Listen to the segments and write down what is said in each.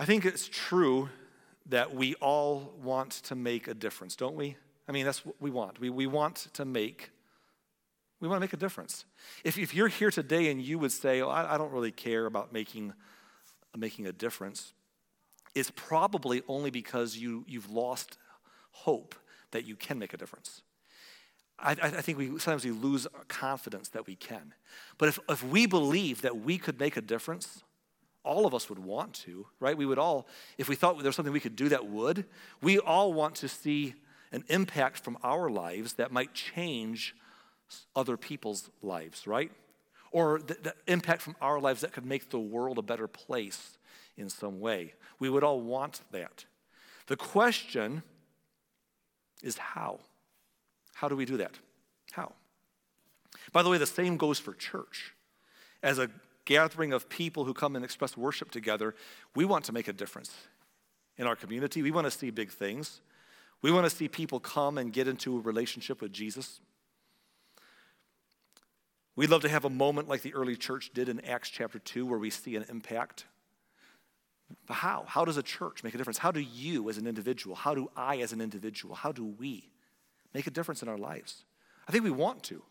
I think it's true that we all want to make a difference, don't we? I mean, that's what we want. We, we want to make, we want to make a difference. If, if you're here today and you would say, oh, I, I don't really care about making, making a difference, it's probably only because you, you've lost hope that you can make a difference. I, I, think we sometimes we lose confidence that we can. But if, if we believe that we could make a difference, all of us would want to, right? We would all, if we thought there was something we could do that would, we all want to see an impact from our lives that might change other people's lives, right? Or the, the impact from our lives that could make the world a better place in some way. We would all want that. The question is how? How do we do that? How? By the way, the same goes for church. As a gathering of people who come and express worship together, we want to make a difference in our community. We want to see big things. We want to see people come and get into a relationship with Jesus. We'd love to have a moment like the early church did in Acts chapter 2 where we see an impact. But how? How does a church make a difference? How do you as an individual, how do I as an individual, how do we make a difference in our lives? I think we want to.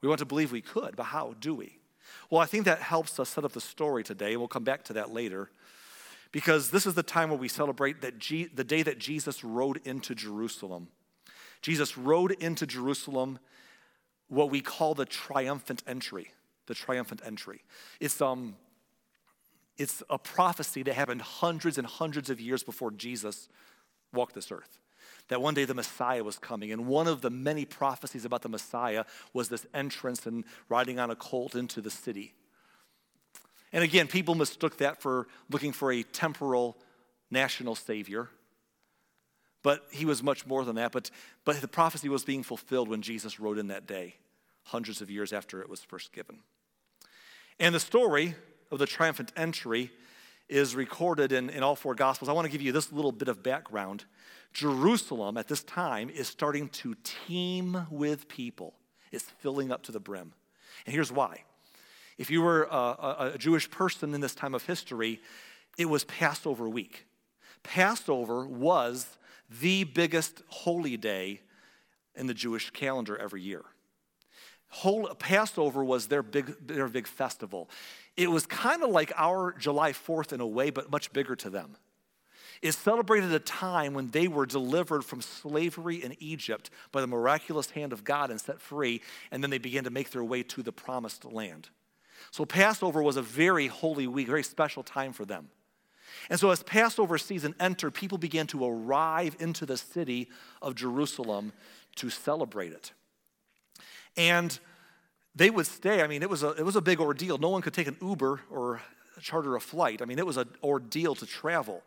We want to believe we could, but how do we? Well, I think that helps us set up the story today, we'll come back to that later. Because this is the time where we celebrate that G- the day that Jesus rode into Jerusalem. Jesus rode into Jerusalem, what we call the triumphant entry. The triumphant entry. It's, um, it's a prophecy that happened hundreds and hundreds of years before Jesus walked this earth that one day the Messiah was coming. And one of the many prophecies about the Messiah was this entrance and riding on a colt into the city. And again, people mistook that for looking for a temporal national savior. But he was much more than that. But, but the prophecy was being fulfilled when Jesus rode in that day, hundreds of years after it was first given. And the story of the triumphant entry is recorded in, in all four Gospels. I want to give you this little bit of background. Jerusalem at this time is starting to teem with people, it's filling up to the brim. And here's why. If you were a, a, Jewish person in this time of history, it was Passover week. Passover was the biggest holy day in the Jewish calendar every year. Whole, Passover was their big, their big festival. It was kind of like our July 4th in a way, but much bigger to them. It celebrated a time when they were delivered from slavery in Egypt by the miraculous hand of God and set free, and then they began to make their way to the promised land. So, Passover was a very holy week, very special time for them. And so, as Passover season entered, people began to arrive into the city of Jerusalem to celebrate it. And they would stay. I mean, it was a, it was a big ordeal. No one could take an Uber or charter a flight. I mean, it was an ordeal to travel.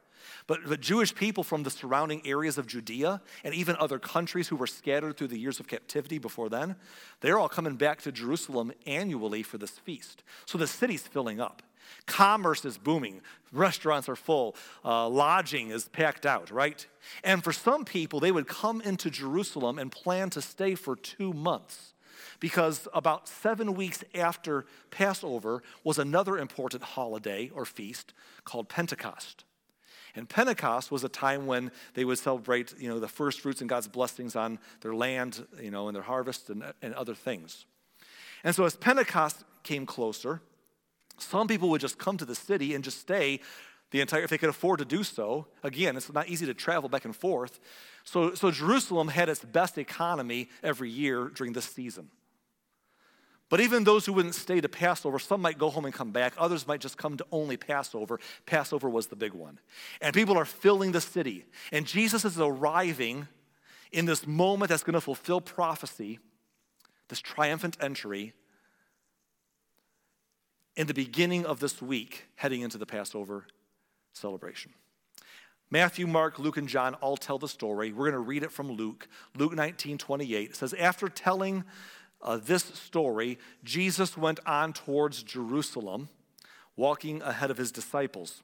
But, but Jewish people from the surrounding areas of Judea and even other countries who were scattered through the years of captivity before then, they're all coming back to Jerusalem annually for this feast. So the city's filling up. Commerce is booming. Restaurants are full. Uh, lodging is packed out, right? And for some people, they would come into Jerusalem and plan to stay for two months because about seven weeks after Passover was another important holiday or feast called Pentecost. And Pentecost was a time when they would celebrate, you know, the first fruits and God's blessings on their land, you know, and their harvest and, and other things. And so as Pentecost came closer, some people would just come to the city and just stay the entire, if they could afford to do so. Again, it's not easy to travel back and forth. So, so Jerusalem had its best economy every year during this season. But even those who wouldn't stay to Passover, some might go home and come back. Others might just come to only Passover. Passover was the big one. And people are filling the city. And Jesus is arriving in this moment that's going to fulfill prophecy, this triumphant entry, in the beginning of this week, heading into the Passover celebration. Matthew, Mark, Luke, and John all tell the story. We're going to read it from Luke. Luke 19, 28. It says, After telling uh, this story, Jesus went on towards Jerusalem, walking ahead of his disciples.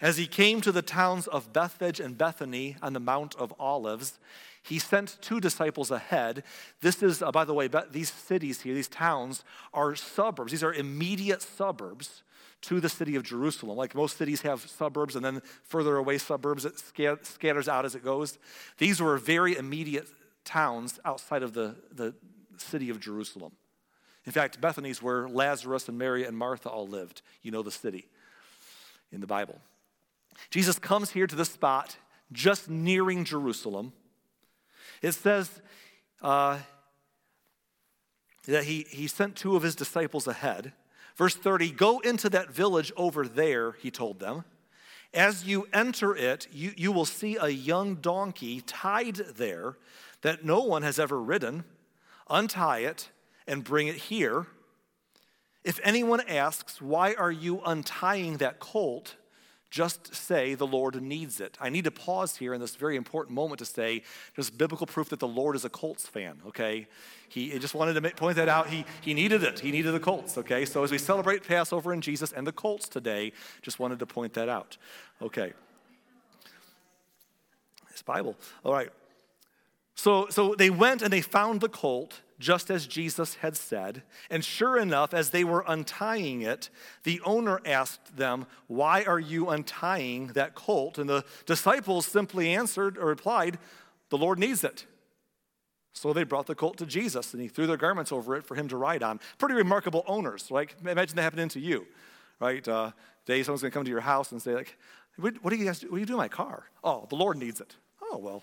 As he came to the towns of Bethphage and Bethany on the Mount of Olives, he sent two disciples ahead. This is, uh, by the way, these cities here, these towns are suburbs. These are immediate suburbs to the city of Jerusalem. Like most cities have suburbs and then further away suburbs, it scatters out as it goes. These were very immediate towns outside of the, the city of Jerusalem. In fact, Bethany's where Lazarus and Mary and Martha all lived. You know the city in the Bible. Jesus comes here to this spot just nearing Jerusalem. It says uh, that he, he sent two of his disciples ahead. Verse 30 Go into that village over there, he told them. As you enter it, you, you will see a young donkey tied there that no one has ever ridden. Untie it and bring it here. If anyone asks, Why are you untying that colt? just say the Lord needs it. I need to pause here in this very important moment to say just biblical proof that the Lord is a Colts fan, okay? He just wanted to point that out. He, he needed it. He needed the Colts, okay? So as we celebrate Passover and Jesus and the Colts today, just wanted to point that out, okay? It's Bible. All right. So, so they went and they found the colt just as Jesus had said. And sure enough, as they were untying it, the owner asked them, Why are you untying that colt? And the disciples simply answered or replied, The Lord needs it. So they brought the colt to Jesus and he threw their garments over it for him to ride on. Pretty remarkable owners, right? Imagine that happening to you, right? Uh, day someone's gonna come to your house and say, like, what, do you guys? What do you do in my car? Oh, the Lord needs it. Oh, well,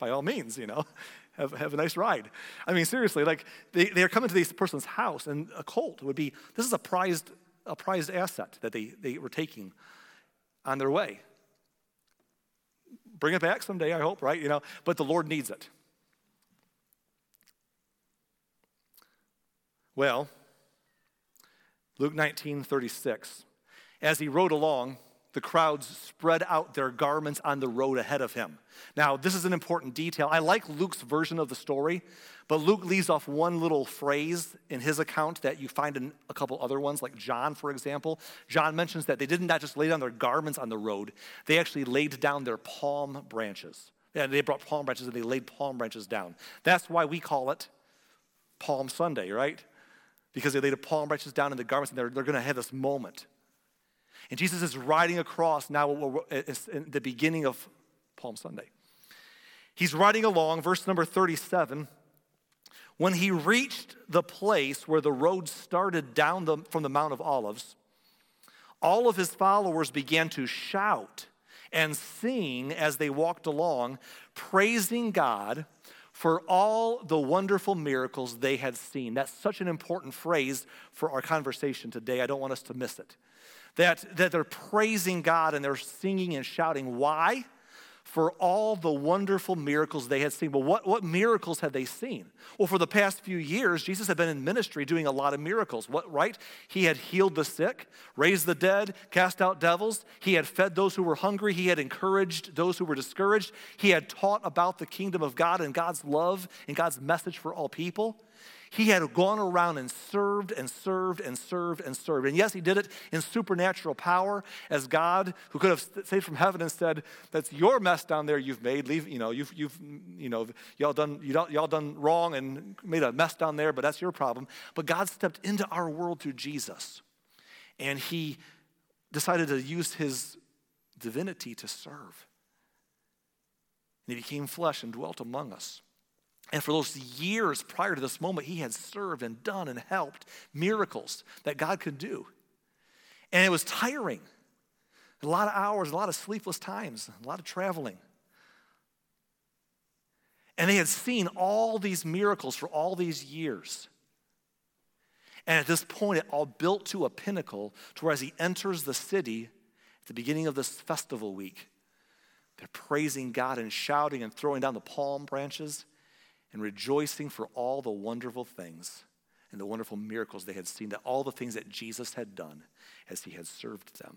by all means, you know have, have a nice ride. I mean, seriously, like they, they're coming to this person's house, and a colt would be this is a prized, a prized asset that they, they were taking on their way. Bring it back someday, I hope, right? You know, but the Lord needs it. Well, Luke 19, 36. As he rode along, the crowds spread out their garments on the road ahead of him. Now, this is an important detail. I like Luke's version of the story, but Luke leaves off one little phrase in his account that you find in a couple other ones, like John, for example. John mentions that they did not just lay down their garments on the road, they actually laid down their palm branches. And they brought palm branches and they laid palm branches down. That's why we call it Palm Sunday, right? Because they laid the palm branches down in the garments and they're, they're going to have this moment and Jesus is riding across now in the beginning of Palm Sunday. He's riding along, verse number 37. When he reached the place where the road started down the, from the Mount of Olives, all of his followers began to shout and sing as they walked along, praising God for all the wonderful miracles they had seen. That's such an important phrase for our conversation today. I don't want us to miss it that, that they're praising God and they're singing and shouting. Why? For all the wonderful miracles they had seen. Well, what, what miracles had they seen? Well, for the past few years, Jesus had been in ministry doing a lot of miracles. What, right? He had healed the sick, raised the dead, cast out devils. He had fed those who were hungry. He had encouraged those who were discouraged. He had taught about the kingdom of God and God's love and God's message for all people. He had gone around and served and served and served and served. And yes, he did it in supernatural power as God, who could have saved from heaven and said, That's your mess down there you've made. Leave, you know, you've, you've you know, y'all done, y'all done wrong and made a mess down there, but that's your problem. But God stepped into our world through Jesus. And he decided to use his divinity to serve. And he became flesh and dwelt among us. And for those years prior to this moment, he had served and done and helped miracles that God could do. And it was tiring. A lot of hours, a lot of sleepless times, a lot of traveling. And they had seen all these miracles for all these years. And at this point, it all built to a pinnacle to where as he enters the city at the beginning of this festival week, they're praising God and shouting and throwing down the palm branches and rejoicing for all the wonderful things and the wonderful miracles they had seen, that all the things that Jesus had done as he had served them.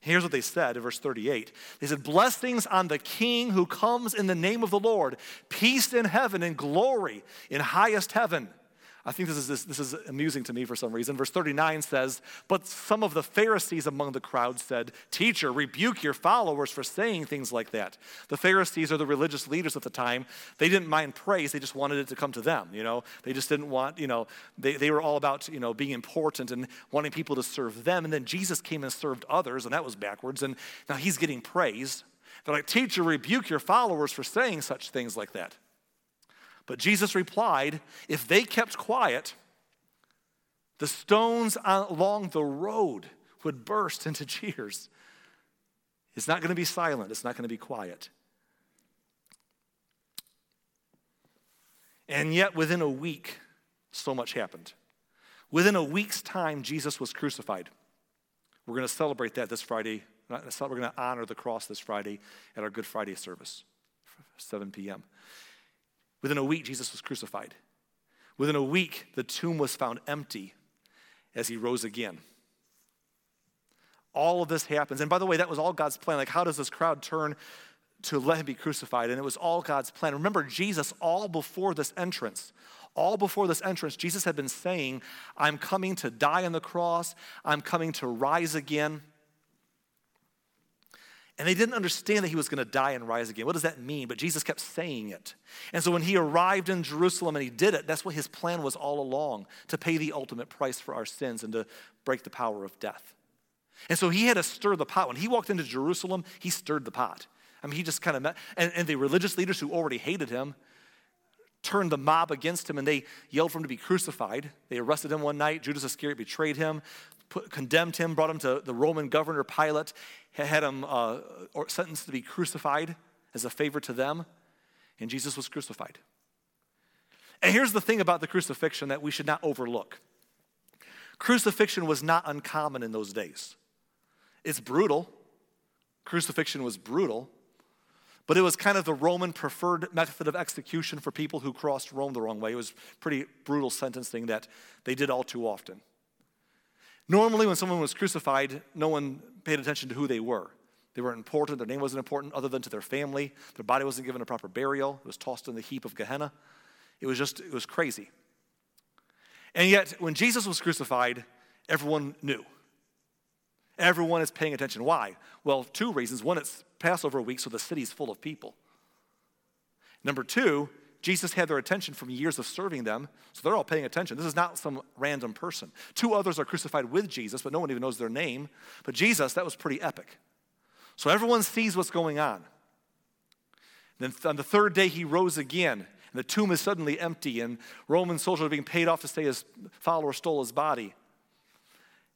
Here's what they said in verse 38. They said, Blessings on the King who comes in the name of the Lord, peace in heaven and glory in highest heaven. I think this is, this, this is amusing to me for some reason. Verse 39 says, But some of the Pharisees among the crowd said, Teacher, rebuke your followers for saying things like that. The Pharisees are the religious leaders at the time. They didn't mind praise, they just wanted it to come to them, you know. They just didn't want, you know, they, they were all about, you know, being important and wanting people to serve them. And then Jesus came and served others, and that was backwards. And now he's getting praise. They're like, Teacher, rebuke your followers for saying such things like that. But Jesus replied, If they kept quiet, the stones along the road would burst into cheers. It's not going to be silent, it's not going to be quiet. And yet, within a week, so much happened. Within a week's time, Jesus was crucified. We're going to celebrate that this Friday. We're going to honor the cross this Friday at our Good Friday service, 7 p.m. Within a week, Jesus was crucified. Within a week, the tomb was found empty as he rose again. All of this happens. And by the way, that was all God's plan. Like, how does this crowd turn to let him be crucified? And it was all God's plan. Remember, Jesus, all before this entrance, all before this entrance, Jesus had been saying, I'm coming to die on the cross, I'm coming to rise again. And they didn't understand that he was going to die and rise again. What does that mean? But Jesus kept saying it. And so when he arrived in Jerusalem and he did it, that's what his plan was all along to pay the ultimate price for our sins and to break the power of death. And so he had to stir the pot. When he walked into Jerusalem, he stirred the pot. I mean, he just kind of met, and, and the religious leaders who already hated him turned the mob against him and they yelled for him to be crucified. They arrested him one night. Judas Iscariot betrayed him put, condemned him, brought him to the Roman governor Pilate, had him uh, sentenced to be crucified as a favor to them, and Jesus was crucified. And here's the thing about the crucifixion that we should not overlook crucifixion was not uncommon in those days. It's brutal. Crucifixion was brutal, but it was kind of the Roman preferred method of execution for people who crossed Rome the wrong way. It was pretty brutal sentencing that they did all too often. Normally, when someone was crucified, no one paid attention to who they were. They weren't important, their name wasn't important other than to their family. Their body wasn't given a proper burial, it was tossed in the heap of Gehenna. It was just, it was crazy. And yet, when Jesus was crucified, everyone knew. Everyone is paying attention. Why? Well, two reasons. One, it's Passover week, so the city's full of people. Number two, Jesus had their attention from years of serving them, so they're all paying attention. This is not some random person. Two others are crucified with Jesus, but no one even knows their name. But Jesus, that was pretty epic. So everyone sees what's going on. Then on the third day, he rose again, and the tomb is suddenly empty, and Roman soldiers are being paid off to say his follower stole his body.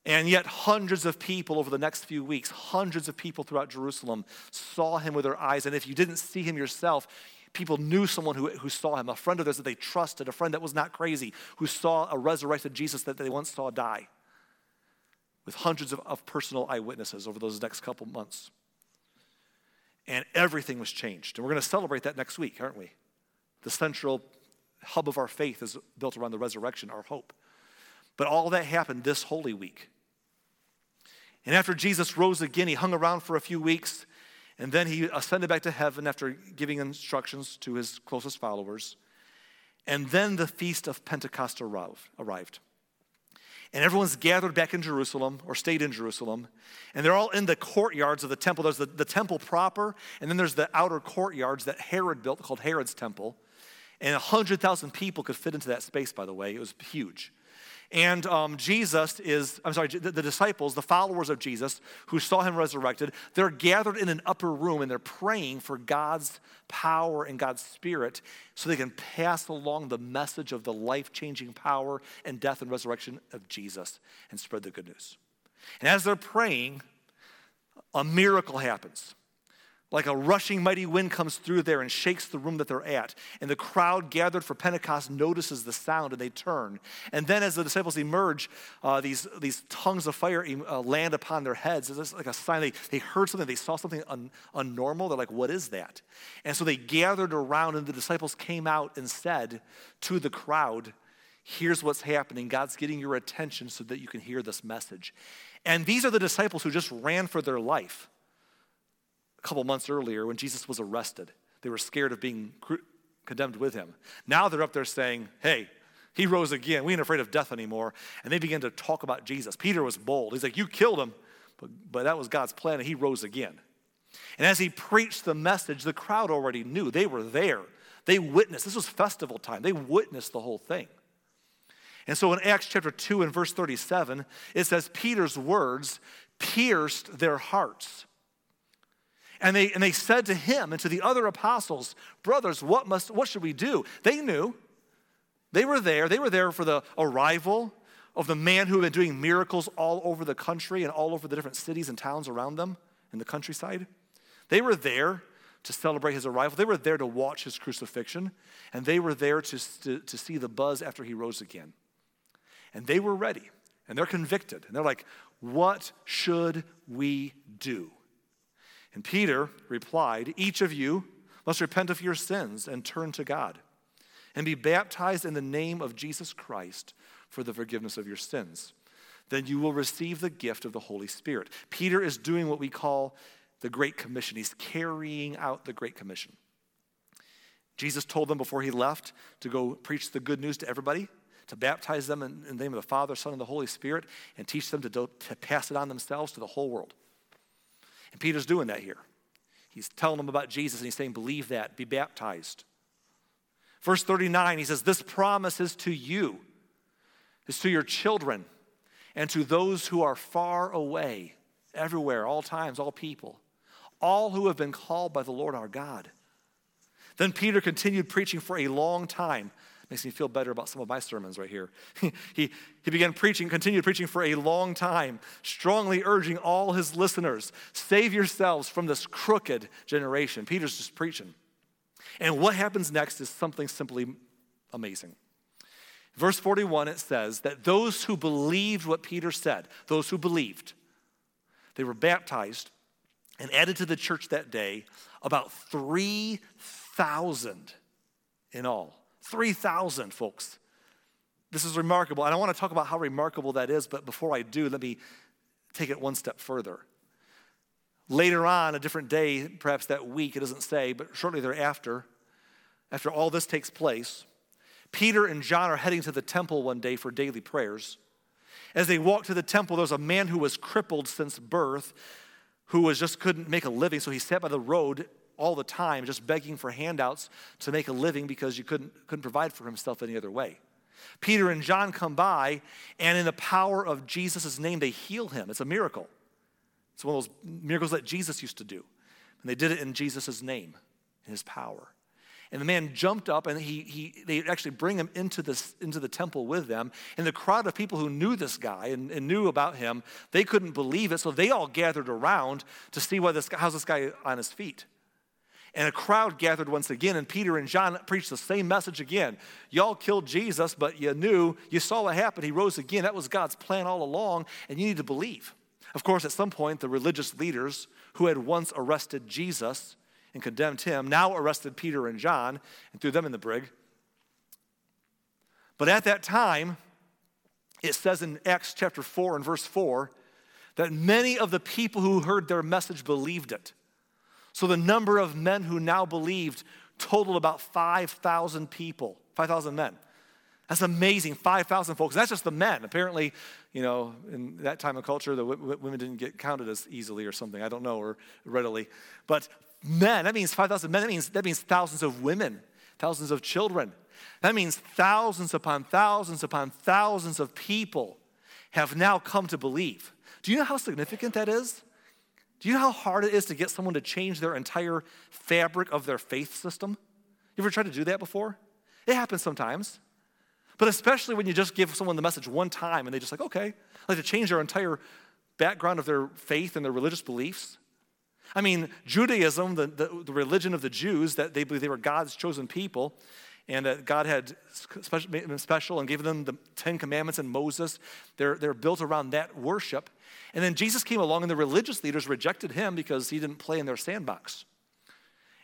And yet, hundreds of people over the next few weeks, hundreds of people throughout Jerusalem saw him with their eyes. And if you didn't see him yourself, people knew someone who, who saw him, a friend of theirs that they trusted, a friend that was not crazy, who saw a resurrected Jesus that they once saw die, with hundreds of, of personal eyewitnesses over those next couple months. And everything was changed. And we're going to celebrate that next week, aren't we? The central hub of our faith is built around the resurrection, our hope. But all that happened this Holy Week. And after Jesus rose again, he hung around for a few weeks and then he ascended back to heaven after giving instructions to his closest followers. And then the feast of Pentecost arrived. And everyone's gathered back in Jerusalem or stayed in Jerusalem. And they're all in the courtyards of the temple. There's the, the temple proper, and then there's the outer courtyards that Herod built called Herod's temple. And 100,000 people could fit into that space, by the way. It was huge. And um, Jesus is, I'm sorry, the, the, disciples, the followers of Jesus who saw him resurrected, they're gathered in an upper room and they're praying for God's power and God's spirit so they can pass along the message of the life changing power and death and resurrection of Jesus and spread the good news. And as they're praying, a miracle happens. Like a rushing mighty wind comes through there and shakes the room that they're at. And the crowd gathered for Pentecost notices the sound and they turn. And then, as the disciples emerge, uh, these, these tongues of fire uh, land upon their heads. It's like a sign they, they heard something, they saw something un, unnormal. They're like, What is that? And so they gathered around, and the disciples came out and said to the crowd, Here's what's happening. God's getting your attention so that you can hear this message. And these are the disciples who just ran for their life couple months earlier when Jesus was arrested. They were scared of being condemned with him. Now they're up there saying, hey, He rose again. We ain't afraid of death anymore. And they began to talk about Jesus. Peter was bold. He's like, You killed him, but, but that was God's plan, and he rose again. And as he preached the message, the crowd already knew. They were there. They witnessed. This was festival time. They witnessed the whole thing. And so in Acts chapter 2 and verse 37, it says, Peter's words pierced their hearts. And they, and they said to him and to the other apostles, Brothers, what, must, what should we do? They knew. They were there. They were there for the arrival of the man who had been doing miracles all over the country and all over the different cities and towns around them in the countryside. They were there to celebrate his arrival. They were there to watch his crucifixion, and they were there to, to, to see the buzz after he rose again. And they were ready, and they're convicted, and they're like, What should we do? And Peter replied, Each of you must repent of your sins and turn to God, and be baptized in the name of Jesus Christ for the forgiveness of your sins. Then you will receive the gift of the Holy Spirit. Peter is doing what we call the Great Commission. He's carrying out the Great Commission. Jesus told them before he left to go preach the good news to everybody, to baptize them in, the name of the Father, Son, and the Holy Spirit, and teach them to, do, to pass it on themselves to the whole world. And Peter's doing that here. He's telling them about Jesus and he's saying, Believe that, be baptized. Verse 39, he says, This promise is to you, is to your children, and to those who are far away, everywhere, all times, all people all who have been called by the Lord our God. Then Peter continued preaching for a long time. Makes me feel better about some of my sermons right here. he, he began preaching, continued preaching for a long time, strongly urging all his listeners save yourselves from this crooked generation. Peter's just preaching. And what happens next is something simply amazing. Verse 41, it says that those who believed what Peter said, those who believed, they were baptized and added to the church that day about 3,000 in all. 3,000, folks. This is remarkable. And I want to talk about how remarkable that is, but before I do, let me take it one step further. Later on, a different day, perhaps that week, it doesn't say, but shortly thereafter, after all this takes place, Peter and John are heading to the temple one day for daily prayers. As they walk to the temple, there's a man who was crippled since birth who was just couldn't make a living, so he sat by the road all the time, just begging for handouts to make a living because you couldn't, couldn't provide for himself any other way. Peter and John come by, and in the power of Jesus' name, they heal him. It's a miracle. It's one of those miracles that Jesus used to do. And they did it in Jesus' name, in his power. And the man jumped up and he, he, they actually bring him into, this, into the temple with them. And the crowd of people who knew this guy and, and knew about him, they couldn't believe it. So they all gathered around to see what this, how's this guy on his feet. And a crowd gathered once again, and Peter and John preached the same message again. Y'all killed Jesus, but you knew, you saw what happened. He rose again. That was God's plan all along, and you need to believe. Of course, at some point, the religious leaders who had once arrested Jesus and condemned him, now arrested Peter and John and threw them in the brig. But at that time, it says in Acts chapter 4 and verse 4 that many of the people who heard their message believed it. So the number of men who now believed totaled about 5,000 people, 5,000 men. That's amazing, 5,000 folks. That's just the men. Apparently, you know, in that time of culture, the w- women didn't get counted as easily or something. I don't know, or readily. But men. That means 5,000 men. That means, that means thousands of women, thousands of children. That means thousands upon thousands upon thousands of people have now come to believe. Do you know how significant that is? Do you know how hard it is to get someone to change their entire fabric of their faith system? You ever tried to do that before? It happens sometimes. But especially when you just give someone the message one time and they just like, okay, like to change their entire background of their faith and their religious beliefs. I mean, Judaism, the, the, the, religion of the Jews, that they believe they were God's chosen people, and that God had special, made them special and gave them the Ten Commandments and Moses. They're, they're built around that worship. And then Jesus came along, and the religious leaders rejected him because he didn't play in their sandbox.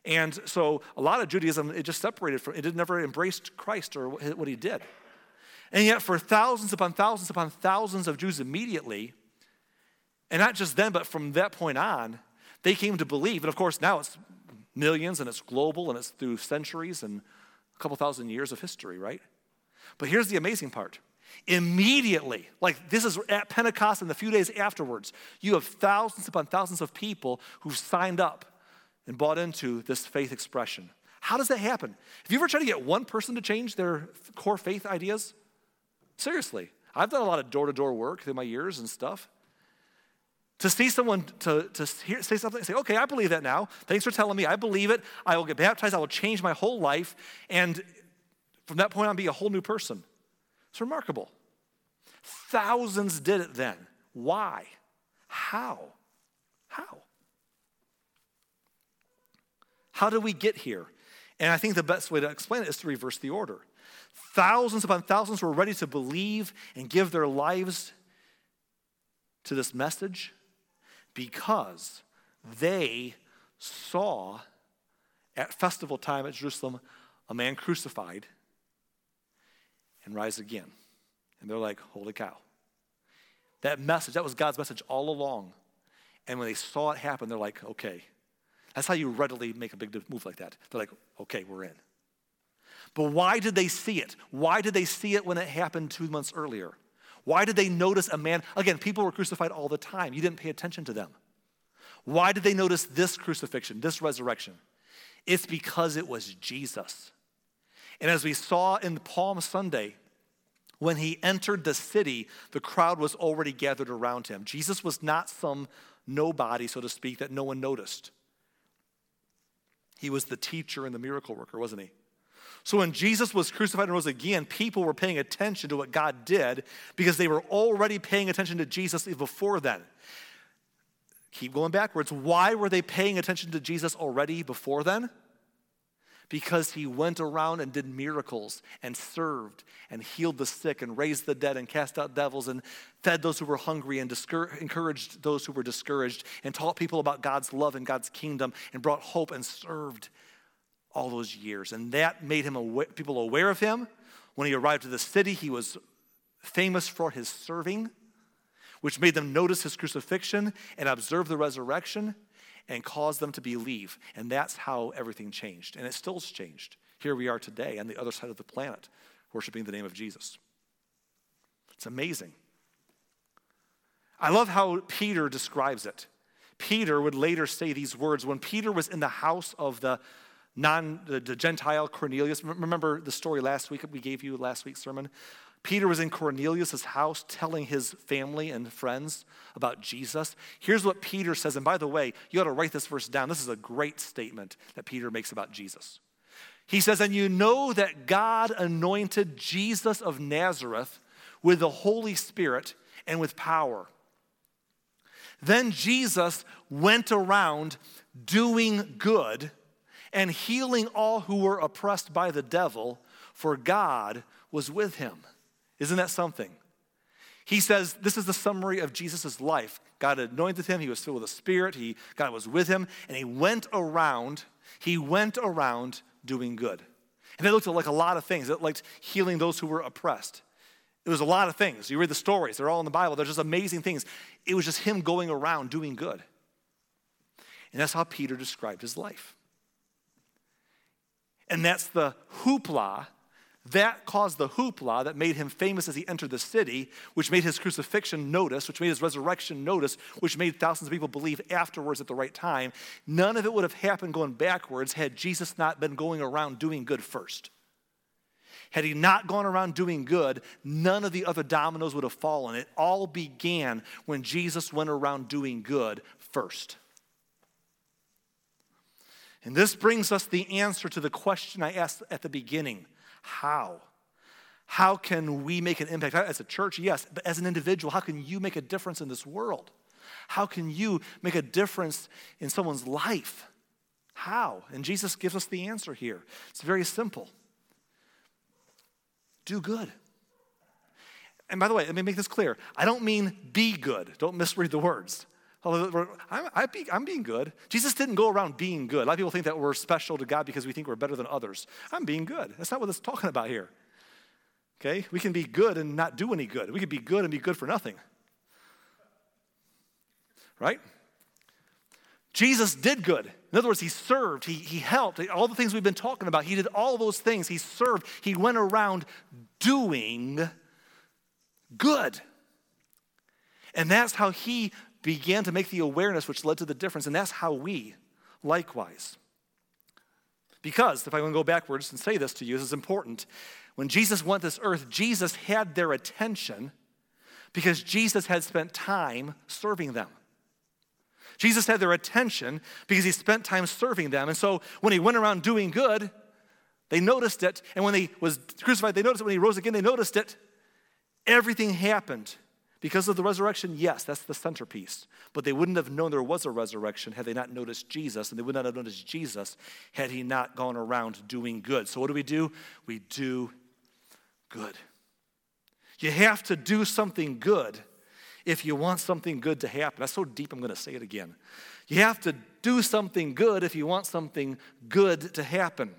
And so a lot of Judaism, it just separated from, it never embraced Christ or what he did. And yet, for thousands upon thousands upon thousands of Jews immediately, and not just then, but from that point on, they came to believe. And of course, now it's millions and it's global and it's through centuries and a couple thousand years of history, right? But here's the amazing part. Immediately, like this is at Pentecost and the few days afterwards, you have thousands upon thousands of people who've signed up and bought into this faith expression. How does that happen? Have you ever tried to get one person to change their core faith ideas? Seriously, I've done a lot of door to door work through my years and stuff. To see someone to, to hear, say something say, okay, I believe that now. Thanks for telling me. I believe it. I will get baptized. I will change my whole life. And from that point on, be a whole new person. It's remarkable. Thousands did it then. Why? How? How? How did we get here? And I think the best way to explain it is to reverse the order. Thousands upon thousands were ready to believe and give their lives to this message because they saw at festival time at Jerusalem a man crucified and rise again. And they're like, holy cow. That message, that was God's message all along. And when they saw it happen, they're like, okay. That's how you readily make a big move like that. They're like, okay, we're in. But why did they see it? Why did they see it when it happened two months earlier? Why did they notice a man? Again, people were crucified all the time. You didn't pay attention to them. Why did they notice this crucifixion, this resurrection? It's because it was Jesus. And as we saw in Palm Sunday, when he entered the city, the crowd was already gathered around him. Jesus was not some nobody, so to speak, that no one noticed. He was the teacher and the miracle worker, wasn't he? So when Jesus was crucified and rose again, people were paying attention to what God did because they were already paying attention to Jesus before then. Keep going backwards. Why were they paying attention to Jesus already before then? Because he went around and did miracles and served and healed the sick and raised the dead and cast out devils and fed those who were hungry and encouraged those who were discouraged and taught people about God's love and God's kingdom and brought hope and served all those years. And that made him people aware of him. When he arrived to the city, he was famous for his serving, which made them notice his crucifixion and observe the resurrection and caused them to believe. And that's how everything changed. And it still's changed. Here we are today on the other side of the planet, worshiping the name of Jesus. It's amazing. I love how Peter describes it. Peter would later say these words when Peter was in the house of the non the, the Gentile Cornelius. Remember the story last week we gave you last week's sermon? Peter was in Cornelius' house telling his family and friends about Jesus. Here's what Peter says, and by the way, you ought to write this verse down. This is a great statement that Peter makes about Jesus. He says, And you know that God anointed Jesus of Nazareth with the Holy Spirit and with power. Then Jesus went around doing good and healing all who were oppressed by the devil, for God was with him. Isn't that something? He says this is the summary of Jesus' life. God anointed him, he was filled with the Spirit, he, God was with him, and he went around, he went around doing good. And it looked like a lot of things. It looked like healing those who were oppressed. It was a lot of things. You read the stories, they're all in the Bible. They're just amazing things. It was just him going around doing good. And that's how Peter described his life. And that's the hoopla. That caused the hoopla that made him famous as he entered the city, which made his crucifixion notice, which made his resurrection notice, which made thousands of people believe afterwards at the right time. None of it would have happened going backwards had Jesus not been going around doing good first. Had he not gone around doing good, none of the other dominoes would have fallen. It all began when Jesus went around doing good first. And this brings us the answer to the question I asked at the beginning how? How can we make an impact? As a church, yes, but as an individual, how can you make a difference in this world? How can you make a difference in someone's life? How? And Jesus gives us the answer here. It's very simple do good. And by the way, let me make this clear. I don't mean be good. Don't misread the words. I'm, being good. Jesus didn't go around being good. A lot of people think that we're special to God because we think we're better than others. I'm being good. That's not what it's talking about here. Okay? We can be good and not do any good. We can be good and be good for nothing. Right? Jesus did good. In other words, he served, he, he helped, all the things we've been talking about. He did all those things. He served, he went around doing good. And that's how he began to make the awareness which led to the difference. And that's how we, likewise. Because, if I to go backwards and say this to you, this is important. When Jesus went this earth, Jesus had their attention because Jesus had spent time serving them. Jesus had their attention because he spent time serving them. And so when he went around doing good, they noticed it. And when he was crucified, they noticed it. When he rose again, they noticed it. Everything happened because of the resurrection, yes, that's the centerpiece. But they wouldn't have known there was a resurrection had they not noticed Jesus, and they would not have noticed Jesus had he not gone around doing good. So, what do we do? We do good. You have to do something good if you want something good to happen. That's so deep, I'm going to say it again. You have to do something good if you want something good to happen.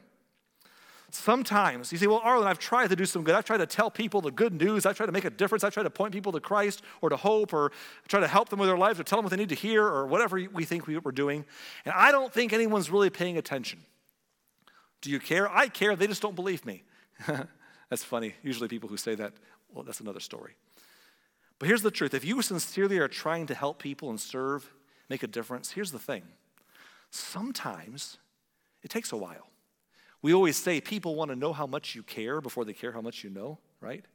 Sometimes you say, Well, Arlen, I've tried to do some good. I've tried to tell people the good news. I've tried to make a difference. I've tried to point people to Christ or to hope or try to help them with their lives or tell them what they need to hear or whatever we think we're doing. And I don't think anyone's really paying attention. Do you care? I care. They just don't believe me. that's funny. Usually people who say that, well, that's another story. But here's the truth if you sincerely are trying to help people and serve, make a difference, here's the thing sometimes it takes a while. We always say people want to know how much you care before they care how much you know, right?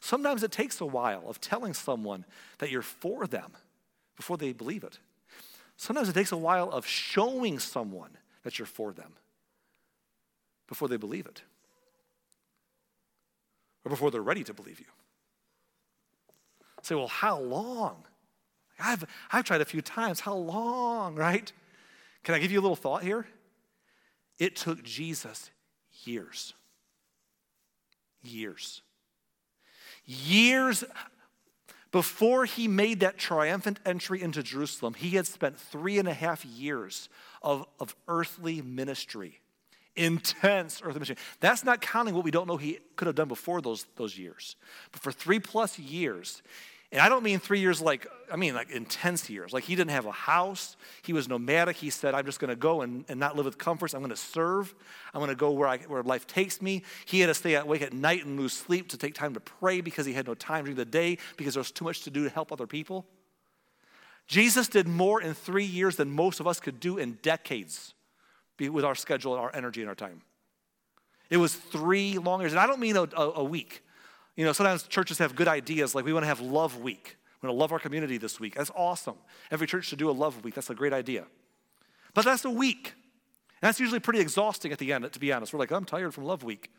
Sometimes it takes a while of telling someone that you're for them before they believe it. Sometimes it takes a while of showing someone that you're for them before they believe it or before they're ready to believe you. Say, well, how long? I've, I've tried a few times. How long, right? Can I give you a little thought here? It took Jesus years. Years. Years before he made that triumphant entry into Jerusalem, he had spent three and a half years of, of earthly ministry. Intense earthly ministry. That's not counting what we don't know he could have done before those, those years. But for three plus years, and I don't mean three years like, I mean like intense years. Like he didn't have a house. He was nomadic. He said, I'm just going to go and, and not live with comforts. I'm going to serve. I'm going to go where, I, where life takes me. He had to stay awake at night and lose sleep to take time to pray because he had no time during the day because there was too much to do to help other people. Jesus did more in three years than most of us could do in decades with our schedule, our energy, and our time. It was three long years. And I don't mean a, a, a week. You know, sometimes churches have good ideas, like we want to have Love Week. We're going to love our community this week. That's awesome. Every church should do a Love Week. That's a great idea. But that's a week. And that's usually pretty exhausting at the end, to be honest. We're like, I'm tired from Love Week.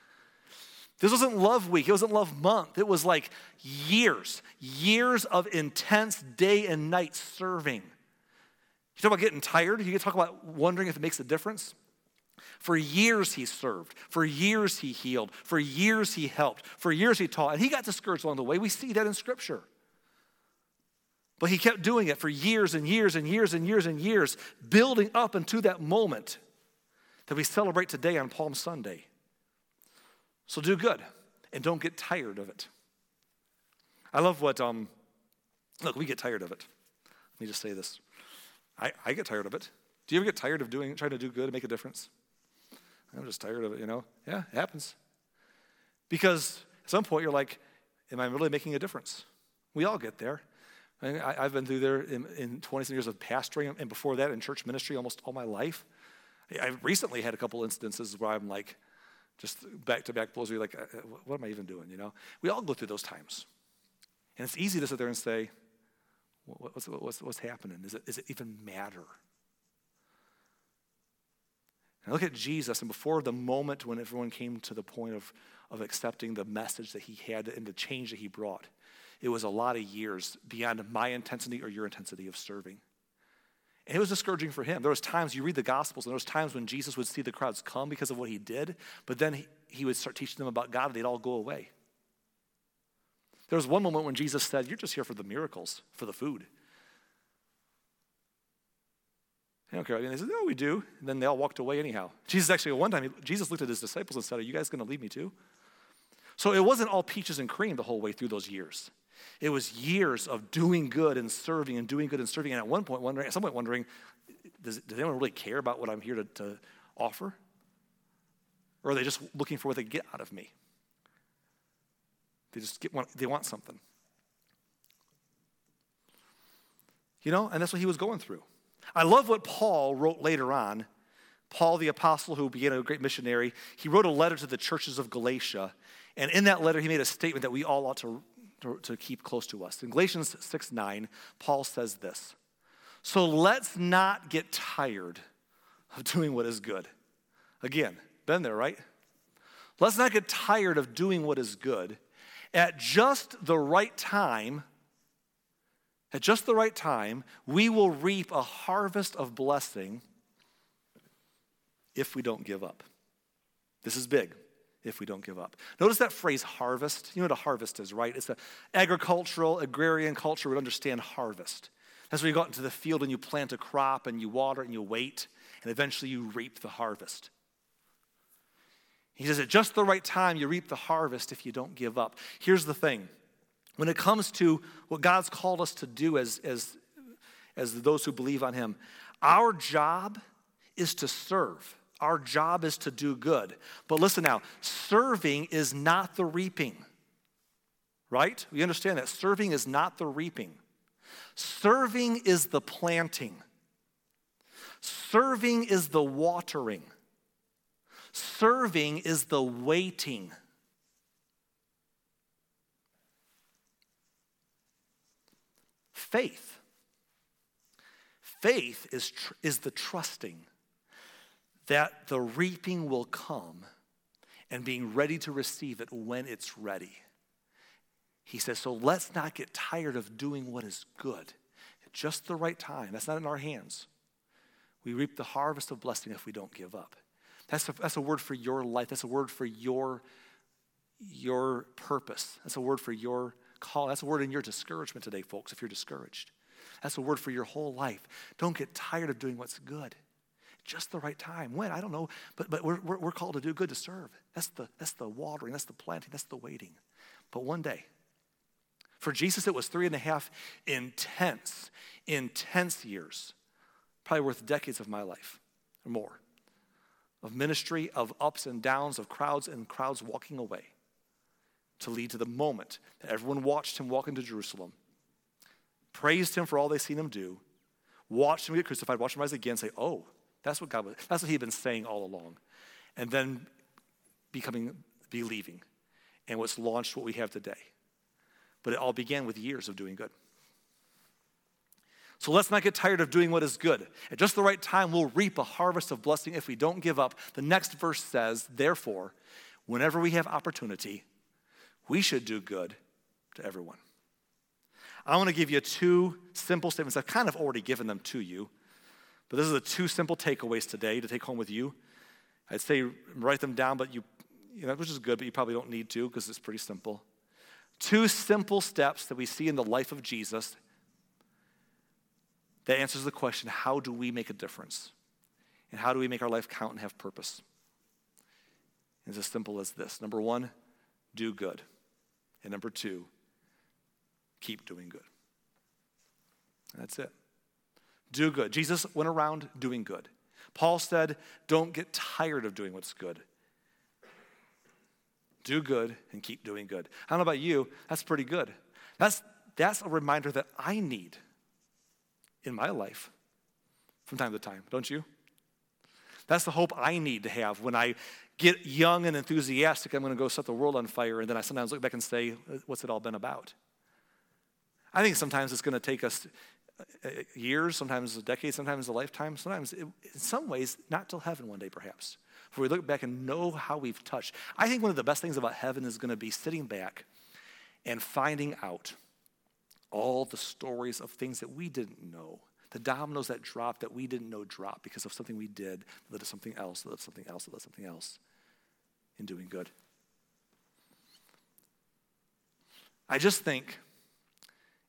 This wasn't Love Week. It wasn't Love Month. It was like years, years of intense day and night serving. You talk about getting tired. You talk about wondering if it makes a difference. For years he served. For years he healed. For years he helped. For years he taught. And he got discouraged along the way. We see that in Scripture. But he kept doing it for years and years and years and years and years, building up into that moment that we celebrate today on Palm Sunday. So do good and don't get tired of it. I love what, um, look, we get tired of it. Let me just say this. I, I get tired of it. Do you ever get tired of doing, trying to do good and make a difference? I'm just tired of it, you know? Yeah, it happens. Because at some point you're like, am I really making a difference? We all get there. I, have been through there in, in 20 years of pastoring, and before that in church ministry almost all my life. I've recently had a couple instances where I'm like, just back to back blows. Where you're like, uh, what am I even doing? You know, we all go through those times, and it's easy to sit there and say, what's, what's, what's happening? Is it, is it even matter? And look at Jesus, and before the moment when everyone came to the point of, of accepting the message that he had and the change that he brought, it was a lot of years beyond my intensity or your intensity of serving. And it was discouraging for him. There was times you read the Gospels, and there was times when Jesus would see the crowds come because of what he did, but then he, he would start teaching them about God, and they'd all go away. There was one moment when Jesus said, You're just here for the miracles, for the food. They don't care. And they said, No, we do. And then they all walked away anyhow. Jesus actually, one time, Jesus looked at his disciples and said, Are you guys going to leave me too? So it wasn't all peaches and cream the whole way through those years. It was years of doing good and serving and doing good and serving. And at one point, wondering, at some point, wondering, does, does anyone really care about what I'm here to, to offer? Or are they just looking for what they get out of me? They just get, want, they want something. You know, and that's what he was going through. I love what Paul wrote later on. Paul, the apostle who became a great missionary, he wrote a letter to the churches of Galatia. And in that letter, he made a statement that we all ought to, to, to keep close to us. In Galatians 6 9, Paul says this So let's not get tired of doing what is good. Again, been there, right? Let's not get tired of doing what is good. At just the right time, at just the right time, we will reap a harvest of blessing if we don't give up. This is big if we don't give up. Notice that phrase harvest. You know what a harvest is, right? It's an agricultural, agrarian culture would understand harvest. That's where you go out into the field and you plant a crop and you water and you wait, and eventually you reap the harvest. He says, at just the right time, you reap the harvest if you don't give up. Here's the thing when it comes to what God's called us to do as, as, as those who believe on Him, our job is to serve. Our job is to do good. But listen now, serving is not the reaping, right? We understand that. Serving is not the reaping, serving is the planting, serving is the watering, serving is the waiting. Faith. Faith is, tr- is the trusting that the reaping will come and being ready to receive it when it's ready. He says, so let's not get tired of doing what is good at just the right time. That's not in our hands. We reap the harvest of blessing if we don't give up. That's a, that's a word for your life. That's a word for your, your purpose. That's a word for your call. That's a word in your discouragement today, folks, if you're discouraged. That's a word for your whole life. Don't get tired of doing what's good. Just the right time. When? I don't know. But, but we're, we're, we're called to do good to serve. That's the, that's the watering, that's the planting, that's the waiting. But one day, for Jesus, it was three and a half intense, intense years, probably worth decades of my life or more, of ministry, of ups and downs, of crowds and crowds walking away to lead to the moment that everyone watched him walk into Jerusalem, praised him for all they seen him do, watched him get crucified, watched him rise again, say, oh, that's what God was, that's what he'd been saying all along. And then becoming, believing, and what's launched what we have today. But it all began with years of doing good. So let's not get tired of doing what is good. At just the right time, we'll reap a harvest of blessing if we don't give up. The next verse says, therefore, whenever we have opportunity, we should do good to everyone. I want to give you two simple statements. I've kind of already given them to you, but this is the two simple takeaways today to take home with you. I'd say write them down, but you, you know, which is good, but you probably don't need to because it's pretty simple. Two simple steps that we see in the life of Jesus that answers the question how do we make a difference? And how do we make our life count and have purpose? It's as simple as this. Number one, do good. And number two, keep doing good. That's it. Do good. Jesus went around doing good. Paul said, don't get tired of doing what's good. Do good and keep doing good. I don't know about you, that's pretty good. That's, that's a reminder that I need in my life from time to time, don't you? That's the hope I need to have when I get young and enthusiastic, I'm going to go set the world on fire, and then I sometimes look back and say, what's it all been about? I think sometimes it's going to take us uh, years, sometimes a decade, sometimes a lifetime, sometimes, in some ways, not till heaven one day, perhaps. Where we look back and know how we've touched. I think one of the best things about heaven is going to be sitting back and finding out all the stories of things that we didn't know the dominoes that dropped that we didn't know dropped because of something we did that led to something else, that led to something else, that led to something else in doing good. I just think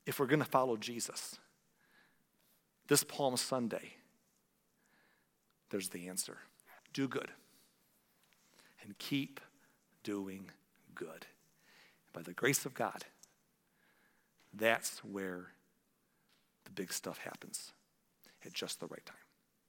if we're going to follow Jesus, this Palm Sunday, there's the answer. Do good and keep doing good. By the grace of God, that's where the big stuff happens at just the right time.